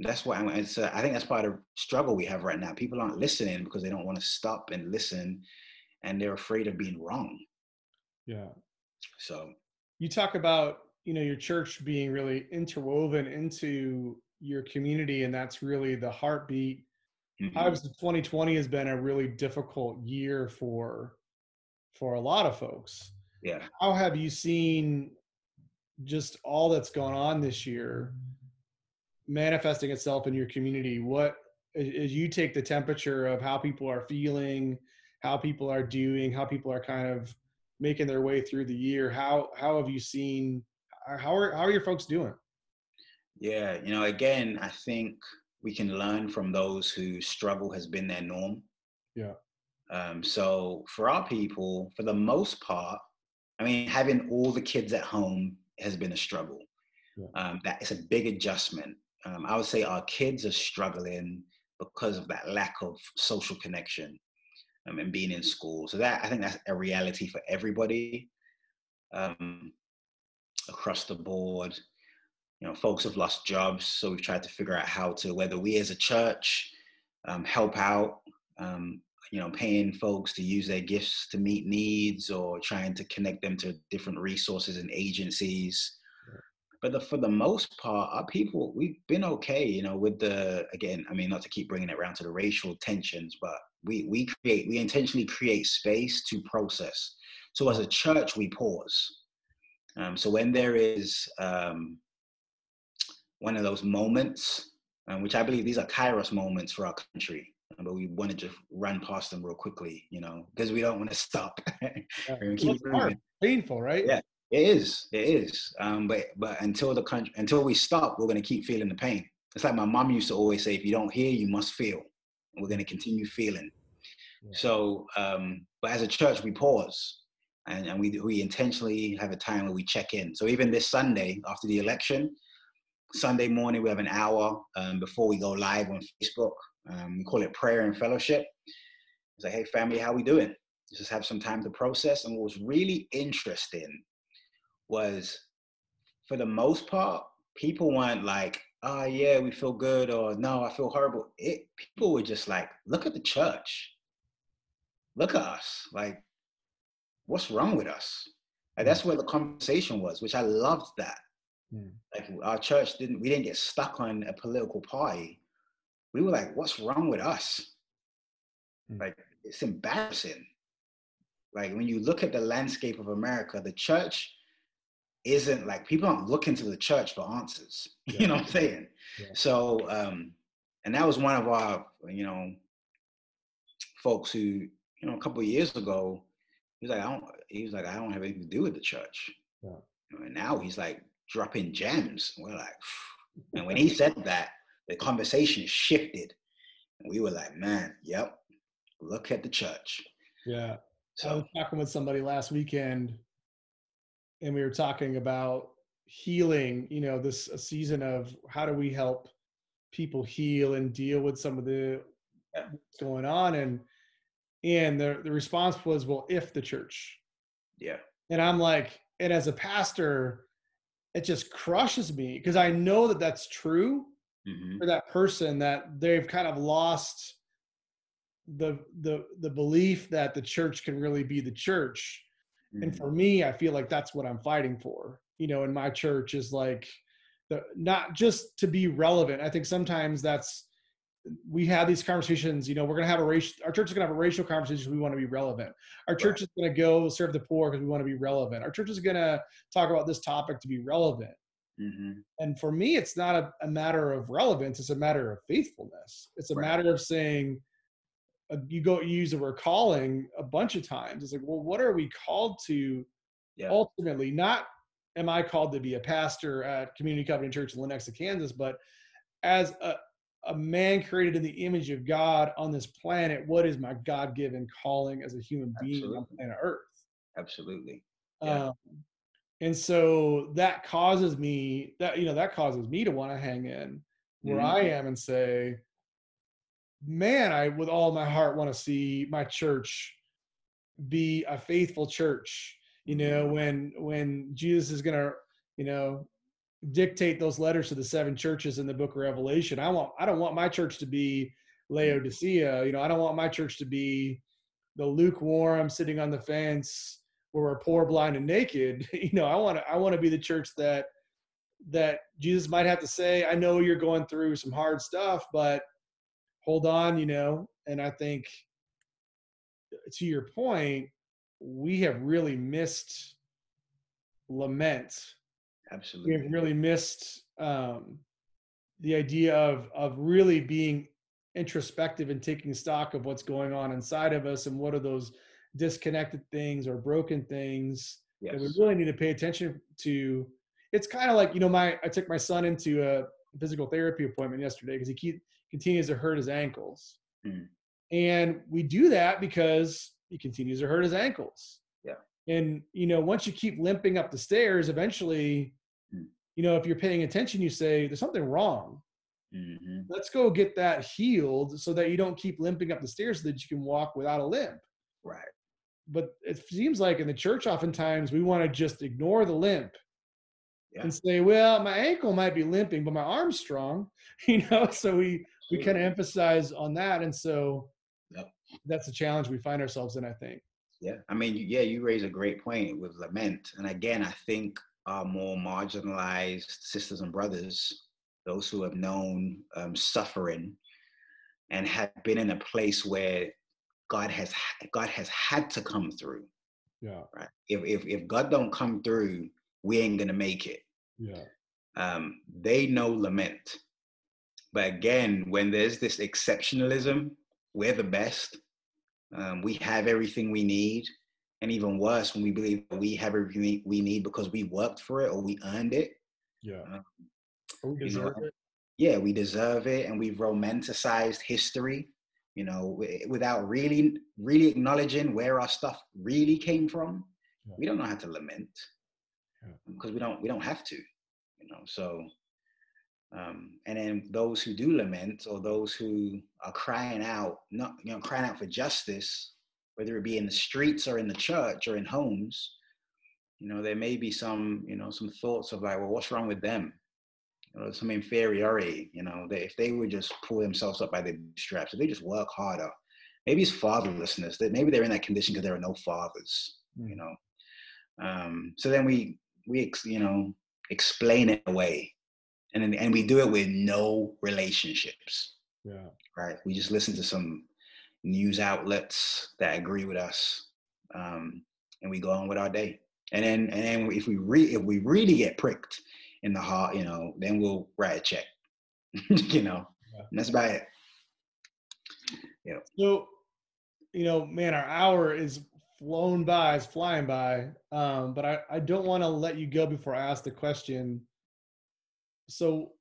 that's why it's, uh, I think that's part of the struggle we have right now. People aren't listening because they don't want to stop and listen, and they're afraid of being wrong. Yeah. So you talk about you know your church being really interwoven into your community and that's really the heartbeat. Mm-hmm. obviously 2020 has been a really difficult year for for a lot of folks. Yeah. How have you seen just all that's gone on this year manifesting itself in your community? What as you take the temperature of how people are feeling how people are doing how people are kind of making their way through the year. How how have you seen? How are how are your folks doing? Yeah, you know, again, I think we can learn from those whose struggle has been their norm. Yeah. Um, so for our people, for the most part, I mean, having all the kids at home has been a struggle. Yeah. Um, that is a big adjustment. Um, I would say our kids are struggling because of that lack of social connection um, and being in school. So that I think that's a reality for everybody um, across the board. You know, folks have lost jobs, so we've tried to figure out how to whether we as a church um, help out um, you know, paying folks to use their gifts to meet needs or trying to connect them to different resources and agencies. But the, for the most part, our people, we've been okay, you know, with the, again, I mean, not to keep bringing it around to the racial tensions, but we, we create, we intentionally create space to process. So as a church, we pause. Um, so when there is um, one of those moments, um, which I believe these are kairos moments for our country, but we want to just run past them real quickly, you know, because we don't want to stop. keep hard, painful, right? Yeah, it is. It is. Um, but but until the country, until we stop, we're going to keep feeling the pain. It's like my mom used to always say: if you don't hear, you must feel. And we're going to continue feeling. Yeah. So, um, but as a church, we pause. And, and we, we intentionally have a time where we check in. So even this Sunday after the election, Sunday morning, we have an hour um, before we go live on Facebook um, we call it prayer and fellowship. It's like, hey, family, how we doing? Just have some time to process. And what was really interesting was, for the most part, people weren't like, oh, yeah, we feel good, or no, I feel horrible. It, people were just like, look at the church. Look at us. Like, what's wrong with us? Like, that's where the conversation was, which I loved that. Mm. Like our church didn't, we didn't get stuck on a political party we were like, what's wrong with us? Mm. Like, it's embarrassing. Like, when you look at the landscape of America, the church isn't like people aren't looking to the church for answers. Yeah. You know what I'm saying? Yeah. So, um, and that was one of our, you know, folks who, you know, a couple of years ago, he was like, I don't, he was like, I don't have anything to do with the church. Yeah. And now he's like dropping gems. And we're like, Phew. and when he said that, the conversation shifted. And we were like, man, yep, look at the church. Yeah. So I was talking with somebody last weekend and we were talking about healing, you know, this season of how do we help people heal and deal with some of the what's going on and and the the response was well if the church. Yeah. And i'm like and as a pastor it just crushes me because i know that that's true mm-hmm. for that person that they've kind of lost the the the belief that the church can really be the church mm-hmm. and for me i feel like that's what i'm fighting for you know in my church is like the not just to be relevant i think sometimes that's we have these conversations you know we're going to have a race our church is going to have a racial conversation we want to be relevant our church right. is going to go serve the poor because we want to be relevant our church is going to talk about this topic to be relevant Mm-hmm. And for me, it's not a, a, matter of relevance; it's a matter of faithfulness. It's a right. matter of saying, uh, you go you use the word calling a bunch of times. It's like, well, what are we called to? Yeah. Ultimately, not am I called to be a pastor at Community Covenant Church in Lenexa, Kansas, but as a, a man created in the image of God on this planet, what is my God given calling as a human being Absolutely. on planet Earth? Absolutely. Yeah. Um, and so that causes me that you know that causes me to want to hang in where mm-hmm. i am and say man i with all my heart want to see my church be a faithful church you know mm-hmm. when when jesus is gonna you know dictate those letters to the seven churches in the book of revelation i want i don't want my church to be laodicea you know i don't want my church to be the lukewarm sitting on the fence where we're poor, blind, and naked. You know, I want to I want to be the church that that Jesus might have to say, I know you're going through some hard stuff, but hold on, you know. And I think to your point, we have really missed lament. Absolutely. We have really missed um, the idea of of really being introspective and taking stock of what's going on inside of us and what are those disconnected things or broken things yes. that we really need to pay attention to. It's kind of like, you know, my I took my son into a physical therapy appointment yesterday because he keep, continues to hurt his ankles. Mm. And we do that because he continues to hurt his ankles. Yeah. And you know, once you keep limping up the stairs, eventually, Mm. you know, if you're paying attention, you say, There's something wrong. hmm Let's go get that healed so that you don't keep limping up the stairs so that you can walk without a limp. Right. But it seems like in the church, oftentimes we want to just ignore the limp Yeah. and say, Well, my ankle might be limping, but my arm's strong, you know, so we we kind of emphasize on that. And so Yep. that's the challenge we find ourselves in, I think. Yeah, I mean, yeah, you raise a great point with lament, and again, I think our more marginalized sisters and brothers, those who have known um, suffering, and have been in a place where God has God has had to come through. Yeah. Right? If if if God don't come through, we ain't gonna make it. Yeah. Um, they know lament, but again, when there's this exceptionalism, we're the best. Um, we have everything we need. And even worse, when we believe we have everything we need because we worked for it or we earned it. Yeah. Um, we you know, deserve it. Yeah, we deserve it. And we've romanticized history, you know, without really, really acknowledging where our stuff really came from. Yeah. We don't know how to lament Yeah. because we don't, we don't have to, you know, so. Um, and then those who do lament or those who are crying out, not you know, crying out for justice, whether it be in the streets or in the church or in homes, you know, there may be some, you know, some thoughts of like, well, what's wrong with them? You know, some inferiority. You know, they, if they would just pull themselves up by their straps, if they just work harder, maybe it's fatherlessness. That maybe they're in that condition because there are no fathers. You Mm. know, um, so then we we ex, you know explain it away, and then, and we do it with no relationships Yeah. right? We just listen to some news outlets that agree with us, um, and we go on with our day. And then, and then if we re- if we really get pricked in the heart, you know, then we'll write a check, you know, Yeah. and that's about it. Yeah. So, you know, man, our hour is flown by, is flying by. Um, but I, I don't want to let you go before I ask the question. So,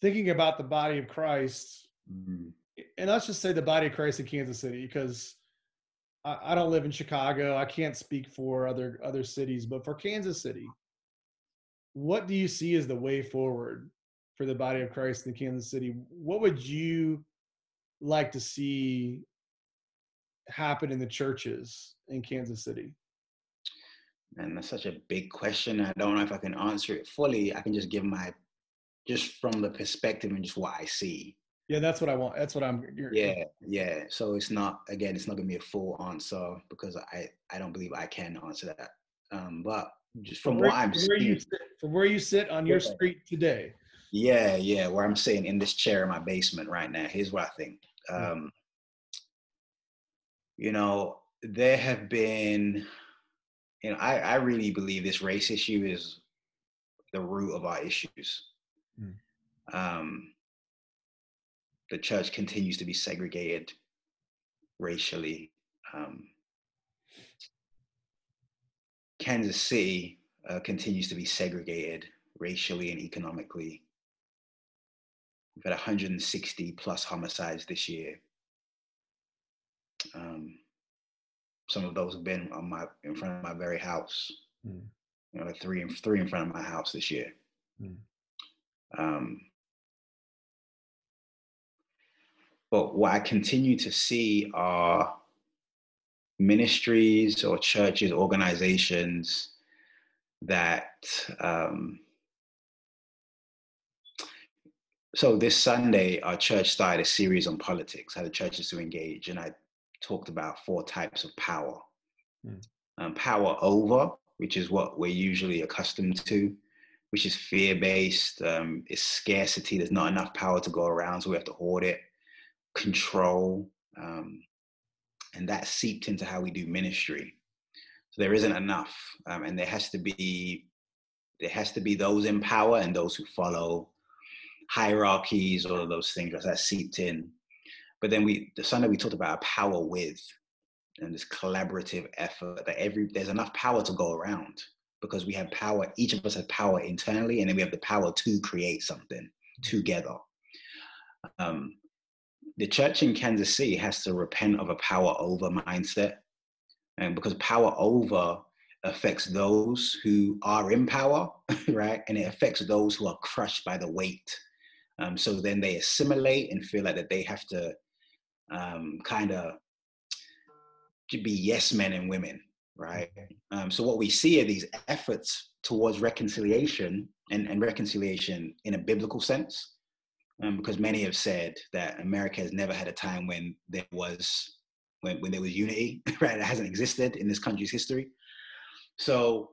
thinking about the body of Christ, Mhm. and let's just say the body of Christ in Kansas City, because I, I don't live in Chicago. I can't speak for other other cities, but for Kansas City, what do you see as the way forward for the body of Christ in Kansas City? What would you like to see happen in the churches in Kansas City? And that's such a big question. I don't know if I can answer it fully. I can just give my, just from the perspective and just what I see. Yeah, that's what I want. That's what I'm. You're, Yeah, yeah. So it's not again, it's not gonna be a full answer because I I don't believe I can answer that. Um, but just from where, what I'm from where you seeing, sit, from where you sit on your Yeah. street today. yeah, yeah, where I'm sitting in this chair in my basement right now. Here's what I think. Um, you know, there have been, you know, I I really believe this race issue is the root of our issues. Mm. Um, the church continues to be segregated racially. Um, Kansas City uh, continues to be segregated racially and economically. We've had 160 plus homicides this year. Um, some of those have been on my in front of my very house. Mm. You know, like three in three in front of my house this year. Mm. Um, but what I continue to see are ministries or churches, organizations that. Um, so this Sunday, our church started a series on politics, how the churches to engage, and I talked about four types of power. Mm. Um, power over, which is what we're usually accustomed to, which is fear-based. Um, it's scarcity. There's not enough power to go around, so we have to hoard it. Control, um, and that seeped into how we do ministry. So there isn't enough, um, and there has to be there has to be those in power and those who follow hierarchies, all of those things that seeped in. But then we the Sunday we talked about power with and this collaborative effort that every there's enough power to go around because we have power, each of us has power internally, and then we have the power to create something together. Um, the church in Kansas City has to repent of a power over mindset. And because power over affects those who are in power, right? And it affects those who are crushed by the weight. Um, so then they assimilate and feel like that they have to um, kind of to be yes men and women, right? Um, so what we see are these efforts towards reconciliation and, and reconciliation in a biblical sense, um, because many have said that America has never had a time when there was when, when there was unity, right? It hasn't existed in this country's history. So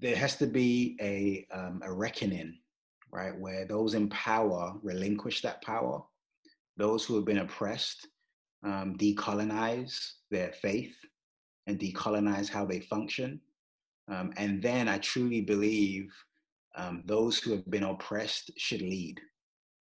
there has to be a um, a reckoning, right, where those in power relinquish that power, those who have been oppressed um, decolonize their faith and decolonize how they function, um, and then I truly believe um, those who have been oppressed should lead.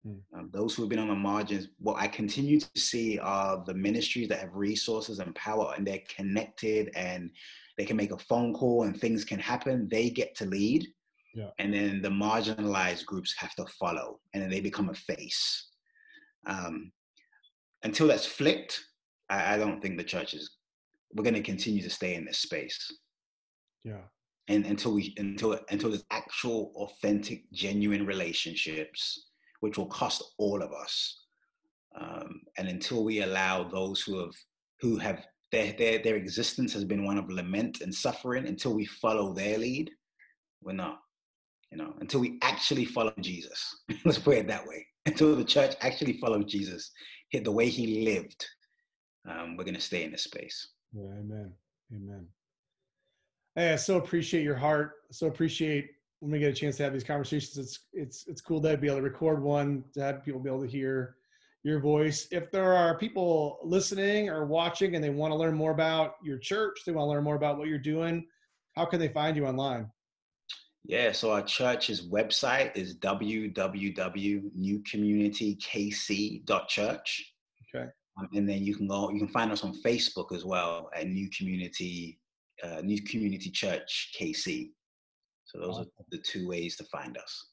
Mm. Um, those who have been on the margins, what I continue to see are the ministries that have resources and power and they're connected and they can make a phone call and things can happen. They get to lead. Yeah. And then the marginalized groups have to follow and then they become a face. Um, until that's flipped, I, I don't think the church is, we're going to continue to stay in this space. Yeah. And until we until until there's actual authentic genuine relationships which will cost all of us um, and until we allow those who have who have their, their their existence has been one of lament and suffering until we follow their lead we're not you know until we actually follow jesus. Let's put it that way until the church actually follows jesus hit the way he lived um, we're going to stay in this space yeah, amen amen Hey, I so appreciate your heart. So appreciate when we get a chance to have these conversations. It's it's it's cool to be able to record one, to have people be able to hear your voice. If there are people listening or watching and they want to learn more about your church, they want to learn more about what you're doing, how can they find you online? Yeah, so our church's website is www.newcommunitykc.church. Okay. Um, and then you can go, you can find us on Facebook as well at New Community uh, New Community Church KC. So those awesome. are the two ways to find us.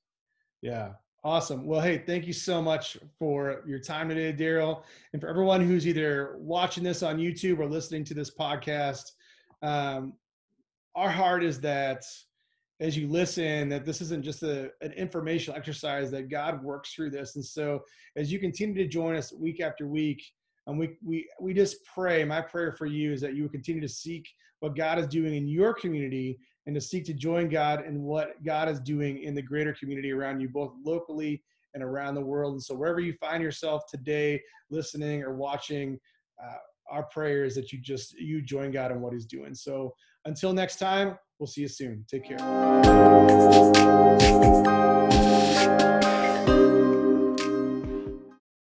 Yeah, awesome. Well, hey, thank you so much for your time today, Darryl, and for everyone who's either watching this on YouTube or listening to this podcast. Um, our heart is that as you listen, that this isn't just a, an informational exercise, that God works through this. And so as you continue to join us week after week, and we, we, we just pray, my prayer for you is that you will continue to seek what God is doing in your community and to seek to join God in what God is doing in the greater community around you, both locally and around the world. And so, wherever you find yourself today, listening or watching, uh, our prayer is that you just you join God in what He's doing. So, until next time, We'll see you soon. Take care.